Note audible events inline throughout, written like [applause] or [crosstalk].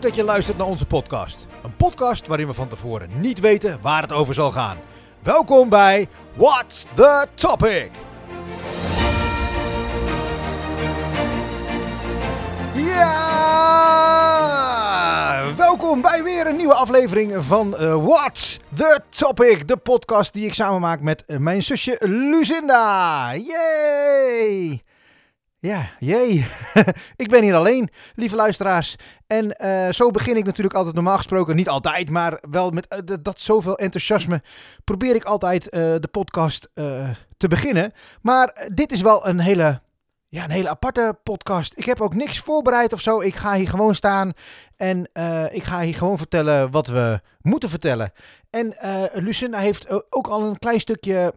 Dat je luistert naar onze podcast. Een podcast waarin we van tevoren niet weten waar het over zal gaan. Welkom bij What's the Topic? Ja! Welkom bij weer een nieuwe aflevering van eh, What's the Topic? De podcast die ik samen maak met eh, mijn zusje Lucinda. Yay! Ja, jee. [laughs] ik ben hier alleen, lieve luisteraars. En eh, zo begin ik natuurlijk altijd normaal gesproken, niet altijd, maar wel met eh, dat- zoveel enthousiasme probeer ik altijd eh, de podcast te beginnen. Maar dit is wel een hele, ja, een hele aparte podcast. Ik heb ook niks voorbereid of zo. Ik ga hier gewoon staan en ik ga hier gewoon vertellen wat we moeten vertellen. En Lucinda heeft ook al een klein stukje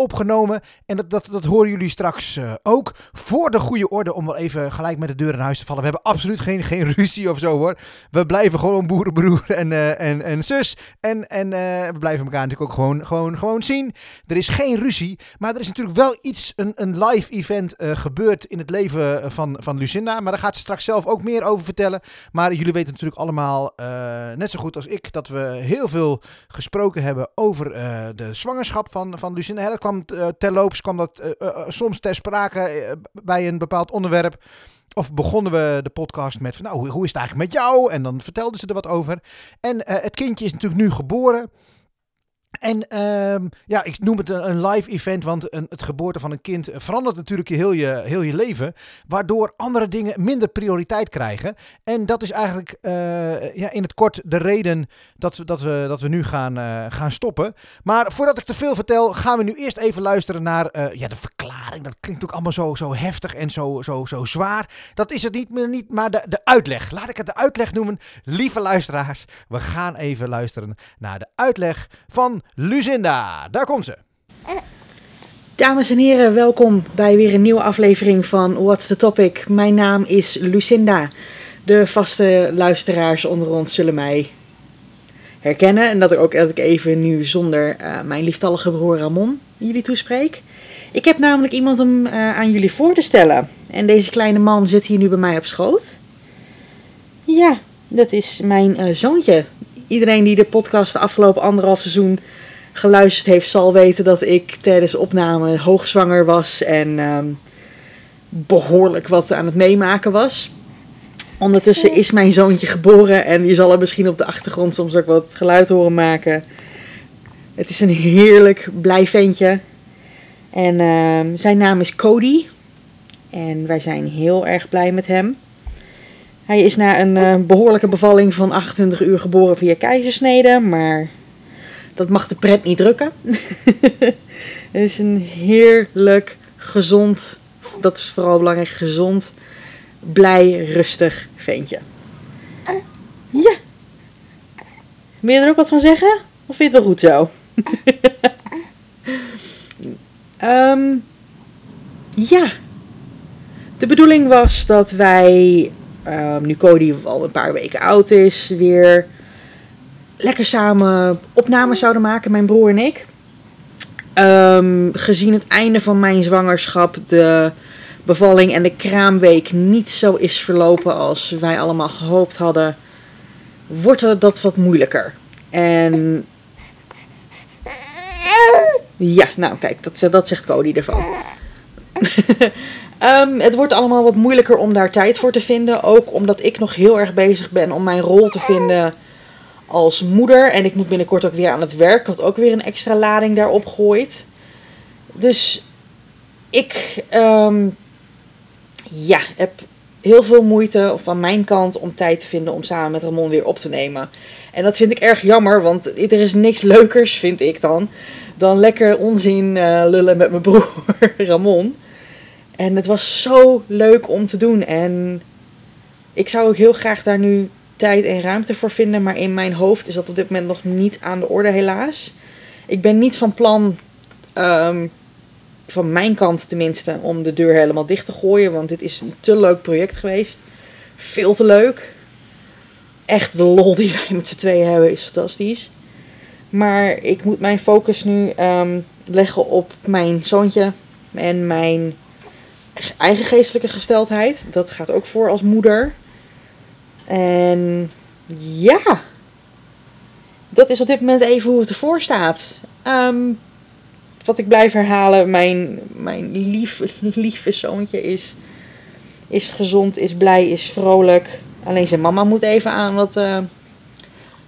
opgenomen. En dat, dat, dat horen jullie straks eh, ook. Voor de goede orde, om wel even gelijk met de deur in huis te vallen. We hebben absoluut geen, geen [laughs] ruzie of zo hoor. We blijven gewoon boerenbroer en, eh, en, en zus. En, en eh, we blijven elkaar natuurlijk ook gewoon, gewoon, gewoon zien. Er is geen ruzie. Maar er is natuurlijk wel iets, een, een live event gebeurd in het leven van, van Lucinda. Maar daar gaat ze straks zelf ook meer over vertellen. Maar jullie weten natuurlijk allemaal, net zo goed als ik, dat we heel veel gesproken hebben over de zwangerschap van, van Lucinda. Dat kwam eh, terloops, kwam dat eh, eh, soms ter sprake bij een bepaald onderwerp. Of begonnen we de podcast met van, nou, hoe, is het eigenlijk met jou? En dan vertelde ze er wat over. En het kindje is natuurlijk nu geboren. En ehm, ja, ik noem het een, live event, want een, het geboorte van een kind verandert natuurlijk heel, je heel je leven. Waardoor andere dingen minder prioriteit krijgen. En dat is eigenlijk eh, ja, in het kort de reden dat we, dat we, dat we nu gaan, eh, gaan stoppen. Maar voordat ik te veel vertel, gaan we nu eerst even luisteren naar eh, ja, de verklaring. Dat klinkt ook allemaal zo, zo heftig en zo, zo, zo zwaar. Dat is het niet, niet maar de, de uitleg. Laat ik het de uitleg noemen. Lieve luisteraars, we gaan even luisteren naar de uitleg van Lucinda. Daar komt ze. Dames en heren, welkom bij weer een nieuwe aflevering van What's the Topic. Mijn naam is Lucinda. De vaste luisteraars onder ons zullen mij herkennen. En dat ik ook dat ik even nu zonder eh, mijn lieftallige broer Ramon jullie toespreek. Ik heb namelijk iemand om eh, aan jullie voor te stellen. En deze kleine man zit hier nu bij mij op schoot. Ja, dat is mijn eh, zoontje. Iedereen die de podcast de afgelopen anderhalf seizoen geluisterd heeft, zal weten dat ik tijdens de opname hoogzwanger was en ehm, behoorlijk wat aan het meemaken was. Ondertussen is mijn zoontje geboren en je zal er misschien op de achtergrond soms ook wat geluid horen maken. Het is een heerlijk blij ventje. En ehm, zijn naam is Cody. En wij zijn heel erg blij met hem. Hij is na een eh, behoorlijke bevalling van 28 uur geboren via keizersnede, maar dat mag de pret niet drukken. [laughs] Het is een heerlijk, gezond, dat is vooral belangrijk, gezond, blij, rustig ventje. Ja. Wil je er ook wat van zeggen? Of vind je het wel goed zo? [laughs] Ehm, ja. De bedoeling was dat wij, ehm, nu Cody al een paar weken oud is, weer lekker samen opnames zouden maken, mijn broer en ik. Ehm, gezien het einde van mijn zwangerschap, de bevalling en de kraamweek niet zo is verlopen als wij allemaal gehoopt hadden, wordt dat wat moeilijker. En ja, nou kijk, dat, dat zegt Cody ervan. [laughs] Ehm, het wordt allemaal wat moeilijker om daar tijd voor te vinden. Ook omdat ik nog heel erg bezig ben om mijn rol te vinden als moeder. En ik moet binnenkort ook weer aan het werk, wat ook weer een extra lading daarop gooit. Dus ik ehm, ja, heb heel veel moeite van mijn kant om tijd te vinden om samen met Ramon weer op te nemen. En dat vind ik erg jammer, want er is niks leukers, vind ik dan, dan lekker onzin eh, lullen met mijn broer [laughs] Ramon. En het was zo leuk om te doen. En ik zou ook heel graag daar nu tijd en ruimte voor vinden. Maar in mijn hoofd is dat op dit moment nog niet aan de orde, helaas. Ik ben niet van plan, ehm, van mijn kant tenminste, om de deur helemaal dicht te gooien. Want dit is een te leuk project geweest. Veel te leuk. Echt de lol die [laughs] wij met z'n tweeën hebben is fantastisch. Maar ik moet mijn focus nu ehm, leggen op mijn zoontje en mijn eigen geestelijke gesteldheid. Dat gaat ook voor als moeder. En ja, dat is op dit moment even hoe het ervoor staat. Ehm, wat ik blijf herhalen, mijn, mijn lief, [laughs] lieve zoontje is, is gezond, is blij, is vrolijk. Alleen zijn mama moet even aan wat, uh,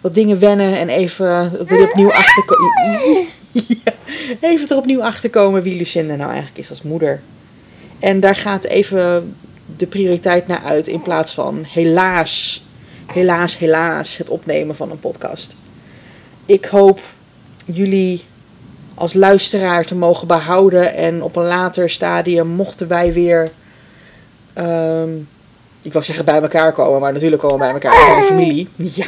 wat dingen wennen en even er opnieuw achterkomen. [laughs] ja, even er opnieuw achterkomen wie Lucinda nou eigenlijk is als moeder. En daar gaat even de prioriteit naar uit in plaats van helaas, helaas, helaas het opnemen van een podcast. Ik hoop jullie als luisteraar te mogen behouden en op een later stadium mochten wij weer, um, ik wou zeggen bij elkaar komen, maar natuurlijk komen we bij elkaar, we zijn familie. Ja,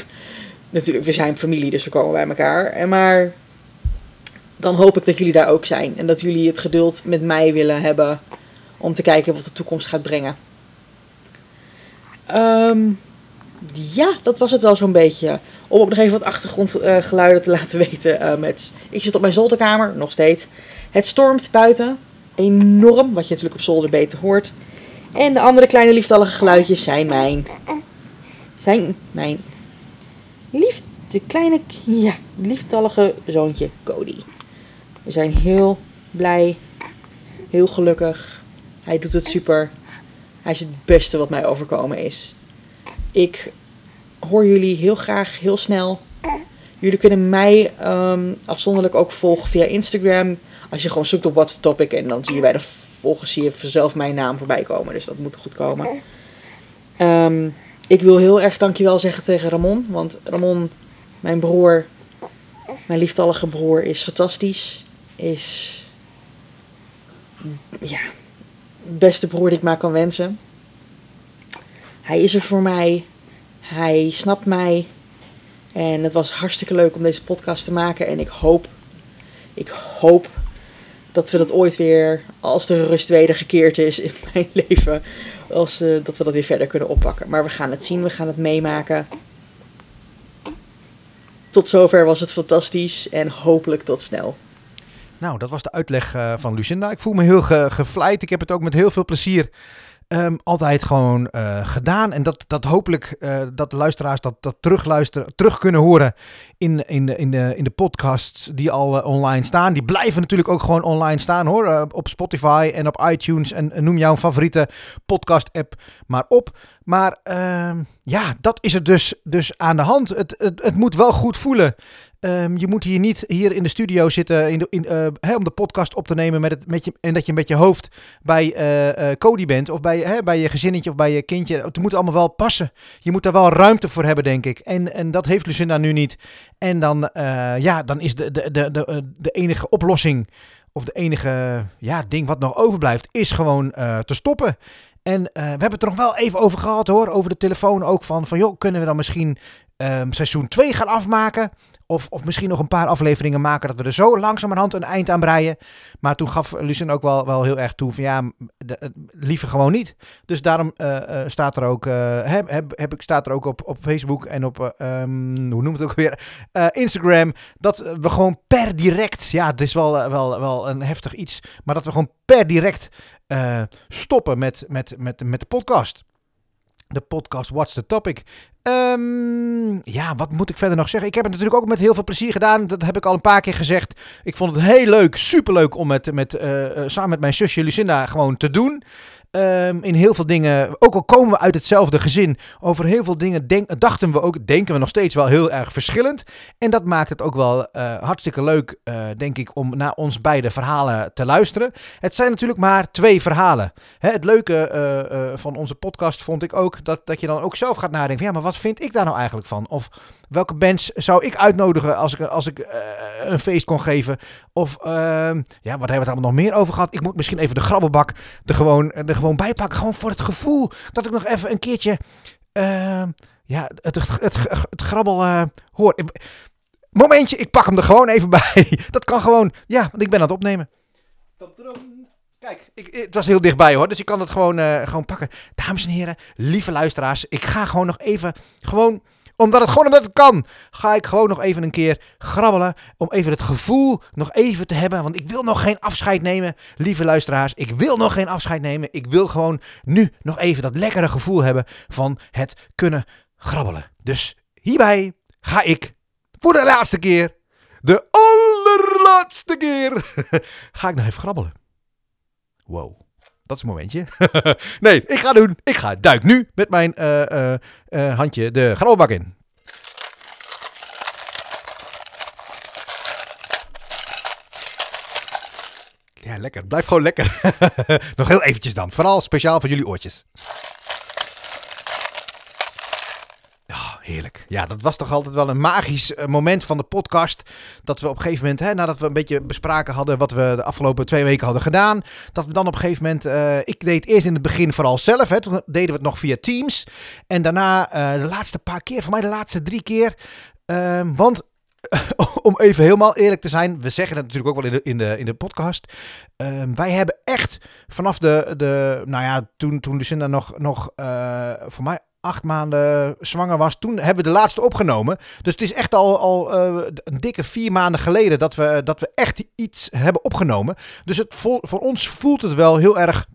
natuurlijk, we zijn familie, dus we komen bij elkaar. En maar dan hoop ik dat jullie daar ook zijn en dat jullie het geduld met mij willen hebben om te kijken wat de toekomst gaat brengen. Um, ja, dat was het wel zo'n beetje. Om ook nog even wat achtergrondgeluiden te laten weten. Uh, met, ik zit op mijn zolderkamer, nog steeds. Het stormt buiten. Enorm, wat je natuurlijk op zolder beter hoort. En de andere kleine lieftallige geluidjes zijn mijn... Zijn mijn... Lief, de kleine... Ja, lieftallige zoontje Cody. We zijn heel blij. Heel gelukkig. Hij doet het super. Hij is het beste wat mij overkomen is. Ik hoor jullie heel graag heel snel. Jullie kunnen mij um, afzonderlijk ook volgen via Instagram. Als je gewoon zoekt op What's the Topic en dan zie je bij de volgers zie je vanzelf mijn naam voorbij komen. Dus dat moet goed komen. Um, ik wil heel erg dankjewel zeggen tegen Ramon. Want Ramon, mijn broer, mijn lieftallige broer, is fantastisch. Is ja, beste broer die ik maar kan wensen. Hij is er voor mij. Hij snapt mij. En het was hartstikke leuk om deze podcast te maken. En ik hoop, ik hoop dat we dat ooit weer, als de rust wedergekeerd is in [laughs] mijn leven, als, uh, dat we dat weer verder kunnen oppakken. Maar we gaan het zien, we gaan het meemaken. Tot zover was het fantastisch en hopelijk tot snel. Nou, dat was de uitleg uh, van Lucinda. Ik voel me heel ge gevleid. Ik heb het ook met heel veel plezier Um, altijd gewoon uh, gedaan. En dat, dat hopelijk uh, dat de luisteraars dat, dat terugluisteren, terug kunnen horen in, in, de, in, de, in de podcasts die al online staan. Die blijven natuurlijk ook gewoon online staan hoor. op Spotify en op iTunes. En, noem jouw favoriete podcast app maar op. Maar ehm, ja, dat is er dus, dus aan de hand. Het, het, het moet wel goed voelen. Um, je moet hier niet hier in de studio zitten in in, hè, om de podcast op te nemen met het, met je, en dat je met je hoofd bij uh, uh, Cody bent of bij, hè, bij je gezinnetje of bij je kindje. Het moet allemaal wel passen. Je moet daar wel ruimte voor hebben, denk ik. En, en dat heeft Lucinda nu niet. En dan, ja, dan is de, de, de, de, de enige oplossing of de enige ja, ding wat nog overblijft, is gewoon te stoppen. En we hebben het er nog wel even over gehad hoor, over de telefoon ook van, van joh, kunnen we dan misschien um, seizoen 2 gaan afmaken? Of, of misschien nog een paar afleveringen maken dat we er zo langzamerhand een eind aan breien. Maar toen gaf Lucien ook wel, wel heel erg toe van ja, liever gewoon niet. Dus daarom uh, uh, staat er ook, uh, heb, heb, heb ik, staat er ook op, op Facebook en op, um, hoe noemt het ook weer, Instagram. Dat we gewoon per direct, ja het is wel, wel, wel een heftig iets. Maar dat we gewoon per direct stoppen met, met, met, met de podcast de podcast What's the Topic. Um, ja, wat moet ik verder nog zeggen? Ik heb het natuurlijk ook met heel veel plezier gedaan. Dat heb ik al een paar keer gezegd. Ik vond het heel leuk, superleuk om met, met, uh, samen met mijn zusje Lucinda gewoon te doen. Um, in heel veel dingen, ook al komen we uit hetzelfde gezin, over heel veel dingen dachten we ook, denken we nog steeds wel heel erg verschillend. En dat maakt het ook wel uh, hartstikke leuk, uh, denk ik, om naar ons beide verhalen te luisteren. Het zijn natuurlijk maar twee verhalen. Hè, het leuke uh, van onze podcast vond ik ook dat, dat je dan ook zelf gaat nadenken: van, ja, maar wat vind ik daar nou eigenlijk van? Of welke bands zou ik uitnodigen als ik, als ik een feest kon geven? Of ehm, ja, wat hebben we het allemaal nog meer over gehad? Ik moet misschien even de grabbelbak er gewoon, er gewoon bijpakken. Gewoon voor het gevoel dat ik nog even een keertje uh, ja, het, het, het, het grabbel uh, hoor. Momentje, ik pak hem er gewoon even [laughs] bij. Dat kan gewoon. Ja, want ik ben aan het opnemen. Kijk, ik, het was heel dichtbij hoor, dus ik kan het gewoon, uh, gewoon pakken. Dames en heren, lieve luisteraars, ik ga gewoon nog even, gewoon omdat het gewoon omdat het kan, ga ik gewoon nog even een keer grabbelen. Om even het gevoel nog even te hebben. Want ik wil nog geen afscheid nemen, lieve luisteraars. Ik wil nog geen afscheid nemen. Ik wil gewoon nu nog even dat lekkere gevoel hebben van het kunnen grabbelen. Dus hierbij ga ik voor de laatste keer, de allerlaatste keer, [laughs] ga ik nog even grabbelen. Wow. Dat is een momentje. [laughs] nee, ik ga doen. Ik ga duik nu met mijn uh, uh, uh, handje de grabbelbak in. Ja, lekker. Blijf gewoon lekker. [laughs] Nog heel eventjes dan. Vooral speciaal voor jullie oortjes. Ja, heerlijk. Ja, dat was toch altijd wel een magisch eh, moment van de podcast. Dat we op een gegeven moment, hè, nadat we een beetje bespraken hadden wat we de afgelopen twee weken hadden gedaan. Dat we dan op een gegeven moment, uh, ik deed eerst in het begin vooral zelf. Hè, toen deden we het nog via Teams. En daarna uh, de laatste paar keer, voor mij de laatste drie keer. Uh, want [laughs] om even helemaal eerlijk te zijn, we zeggen het natuurlijk ook wel in de, in de, in de podcast. Uh, wij hebben echt vanaf de, de nou ja, toen, toen Lucinda nog, nog voor mij acht maanden zwanger was, toen hebben we de laatste opgenomen. Dus het is echt al, al uh, een dikke vier maanden geleden dat we, dat we echt iets hebben opgenomen. Dus het, voor ons voelt het wel heel erg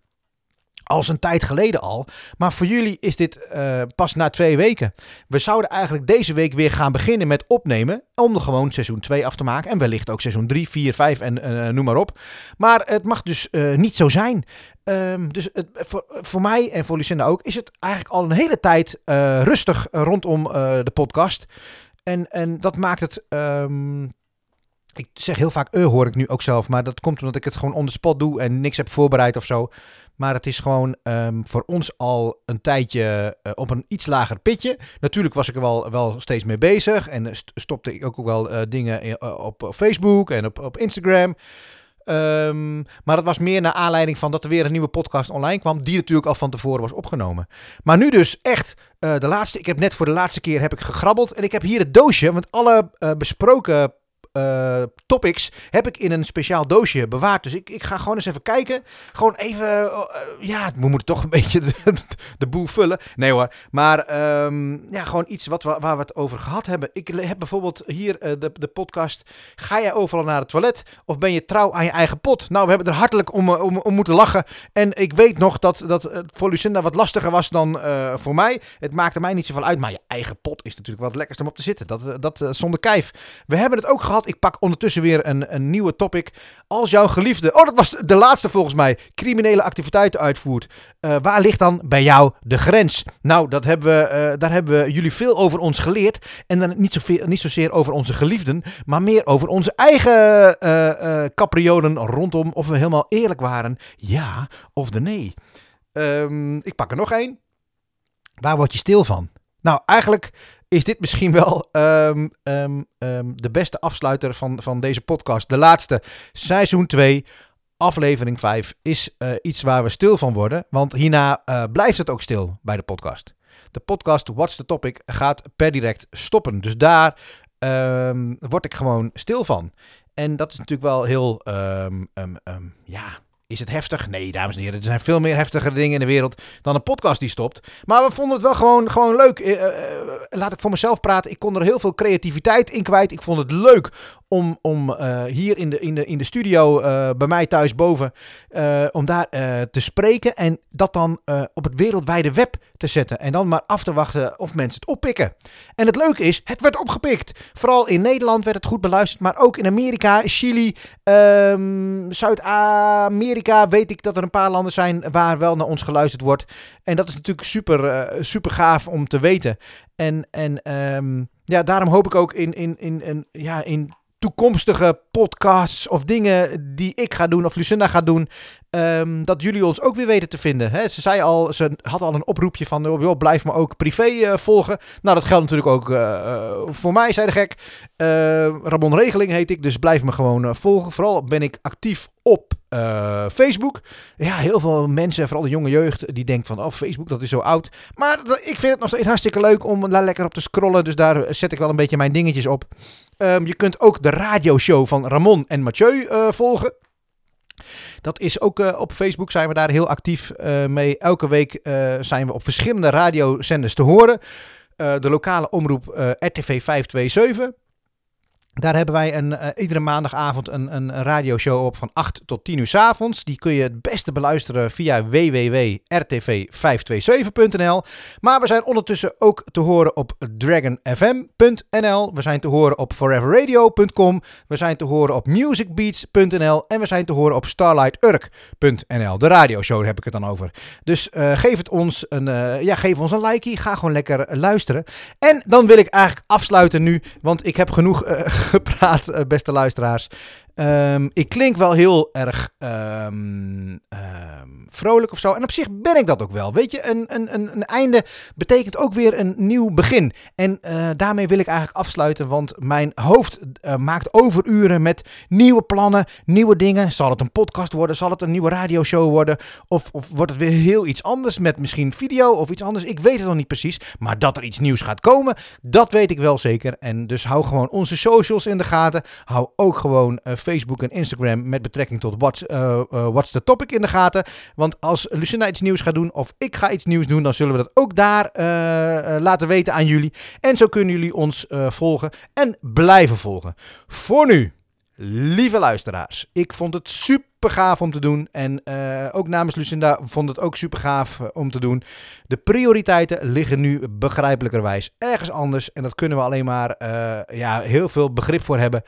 als een tijd geleden al. Maar voor jullie is dit uh, pas na twee weken. We zouden eigenlijk deze week weer gaan beginnen met opnemen. Om er gewoon seizoen 2 af te maken. En wellicht ook seizoen 3, 4, 5 en uh, noem maar op. Maar het mag dus niet zo zijn. Um, dus het, voor, voor, mij en voor Lucinda ook is het eigenlijk al een hele tijd rustig rondom de podcast. En, en dat maakt het. Um, ik zeg heel vaak hoor ik nu ook zelf. Maar dat komt omdat ik het gewoon on the spot doe en niks heb voorbereid of zo. Maar het is gewoon um, voor ons al een tijdje uh, op een iets lager pitje. Natuurlijk was ik er wel, wel steeds mee bezig. En st stopte ik ook wel uh, dingen in, uh, op Facebook en op, op Instagram. Um, maar dat was meer naar aanleiding van dat er weer een nieuwe podcast online kwam. Die natuurlijk al van tevoren was opgenomen. Maar nu dus echt de laatste. Ik heb net voor de laatste keer heb ik gegrabbeld. En ik heb hier het doosje. Want alle besproken uh, topics heb ik in een speciaal doosje bewaard. Dus ik, ik ga gewoon eens even kijken. Gewoon even, uh, ja, we moeten toch een [laughs] beetje de, boel vullen. Nee hoor, maar um, ja, gewoon iets wat we, waar we het over gehad hebben. Ik heb bijvoorbeeld hier uh, de, de podcast. Ga jij overal naar het toilet of ben je trouw aan je eigen pot? Nou, we hebben er hartelijk om, om, om moeten lachen. En ik weet nog dat, dat voor Lucinda wat lastiger was dan voor mij. Het maakte mij niet zoveel uit, maar je eigen pot is natuurlijk wel het lekkerste om op te zitten. Dat, dat zonder kijf. We hebben het ook gehad ik pak ondertussen weer een, een nieuwe topic. Als jouw geliefde, oh dat was de laatste volgens mij, criminele activiteiten uitvoert. Uh, waar ligt dan bij jou de grens? Nou, dat hebben we, uh, daar hebben we jullie veel over ons geleerd. En dan niet, zoveel, niet zozeer over onze geliefden, maar meer over onze eigen uh, capriolen rondom of we helemaal eerlijk waren. Ja of de nee. Um, ik pak er nog één. Waar word je stil van? Nou, eigenlijk is dit misschien wel um, um, um, de beste afsluiter van, van deze podcast. De laatste, seizoen 2, aflevering 5, is uh, iets waar we stil van worden. Want hierna uh, blijft het ook stil bij de podcast. De podcast What's the Topic gaat per direct stoppen. Dus daar word ik gewoon stil van. En dat is natuurlijk wel heel, ja, is het heftig? Nee, dames en heren. Er zijn veel meer heftige dingen in de wereld dan een podcast die stopt. Maar we vonden het wel gewoon, gewoon leuk. Uh, uh, laat ik voor mezelf praten. Ik kon er heel veel creativiteit in kwijt. Ik vond het leuk om, om hier in de, in, de, in de studio bij mij thuis boven... om daar te spreken en dat dan op het wereldwijde web te zetten. En dan maar af te wachten of mensen het oppikken. En het leuke is, het werd opgepikt. Vooral in Nederland werd het goed beluisterd. Maar ook in Amerika, Chili, um, Weet ik dat er een paar landen zijn waar wel naar ons geluisterd wordt. En dat is natuurlijk super, uh, super gaaf om te weten. En, en um, ja, daarom hoop ik ook in, in, in, in, ja, in toekomstige podcasts of dingen die ik ga doen of Lucinda gaat doen, um, dat jullie ons ook weer weten te vinden. Hè? Ze zei al, ze had al een oproepje van, joh, blijf me ook privé uh, volgen. Nou, dat geldt natuurlijk ook uh, uh, voor mij, zei de gek. Ramon Regeling heet ik, dus blijf me gewoon volgen. Vooral ben ik actief op Facebook. Ja, heel veel mensen, vooral de jonge jeugd, die denkt van, oh, Facebook, dat is zo oud. Maar ik vind het nog steeds hartstikke leuk om daar lekker op te scrollen. Dus daar zet ik wel een beetje mijn dingetjes op. Um, je kunt ook de radioshow van Ramon en Mathieu volgen. Dat is ook uh, op Facebook zijn we daar heel actief uh, mee. Elke week zijn we op verschillende radiozenders te horen. de lokale omroep RTV 527. Daar hebben wij een, uh, iedere maandagavond een, een radioshow op van 8 tot 10 uur s avonds. Die kun je het beste beluisteren via www.rtv527.nl. Maar we zijn ondertussen ook te horen op dragonfm.nl. We zijn te horen op foreverradio.com. We zijn te horen op musicbeats.nl. En we zijn te horen op starlighturk.nl. De radioshow heb ik het dan over. Dus uh, geef, het ons een, uh, ja, geef ons een likeie. Ga gewoon lekker luisteren. En dan wil ik eigenlijk afsluiten nu, want ik heb genoeg [laughs] gepraat, eh, beste luisteraars. Um, ik klink wel heel erg um, um, vrolijk of zo. En op zich ben ik dat ook wel. Weet je, een, een, een einde betekent ook weer een nieuw begin. En uh, daarmee wil ik eigenlijk afsluiten, want mijn hoofd uh, maakt overuren met nieuwe plannen, nieuwe dingen. Zal het een podcast worden? Zal het een nieuwe radioshow worden? Of, of wordt het weer heel iets anders met misschien video of iets anders? Ik weet het nog niet precies. Maar dat er iets nieuws gaat komen, dat weet ik wel zeker. En dus hou gewoon onze socials in de gaten. Hou ook gewoon uh, Facebook en Instagram met betrekking tot what's, uh, uh, what's the topic in de gaten. Want als Lucinda iets nieuws gaat doen of ik ga iets nieuws doen, dan zullen we dat ook daar uh, laten weten aan jullie. En zo kunnen jullie ons volgen en blijven volgen. Voor nu, lieve luisteraars, ik vond het super super gaaf om te doen. En uh, ook namens Lucinda vond het ook super gaaf uh, om te doen. De prioriteiten liggen nu begrijpelijkerwijs ergens anders. En dat kunnen we alleen maar uh, ja, heel veel begrip voor hebben.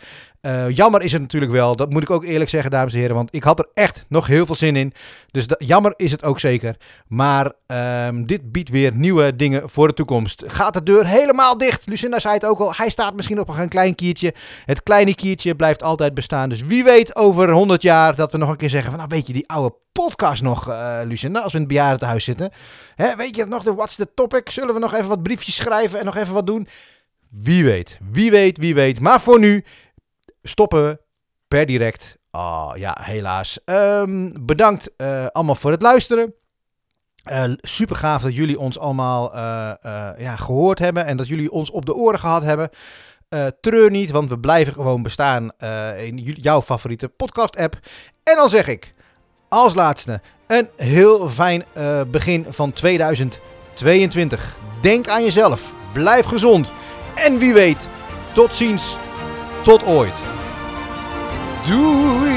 jammer is het natuurlijk wel. Dat moet ik ook eerlijk zeggen, dames en heren. Want ik had er echt nog heel veel zin in. Dus jammer is het ook zeker. Maar ehm, dit biedt weer nieuwe dingen voor de toekomst. Gaat de deur helemaal dicht? Lucinda zei het ook al. Hij staat misschien op een klein kiertje. Het kleine kiertje blijft altijd bestaan. Dus wie weet over 100 jaar dat we nog een keer zeggen van, nou weet je die oude podcast nog, uh, Lucinda, als we in het bejaardentehuis zitten. Hè, weet je nog, de What's the Topic? Zullen we nog even wat briefjes schrijven en nog even wat doen? Wie weet, wie weet, wie weet. Maar voor nu stoppen we per direct. Oh ja, helaas. Um, bedankt uh, allemaal voor het luisteren. Uh, super gaaf dat jullie ons allemaal ja, gehoord hebben en dat jullie ons op de oren gehad hebben. Uh, treur niet, want we blijven gewoon bestaan uh, in jouw favoriete podcast-app. En dan zeg ik, als laatste, een heel fijn uh, begin van 2022. Denk aan jezelf, blijf gezond en wie weet, tot ziens, tot ooit. Doei!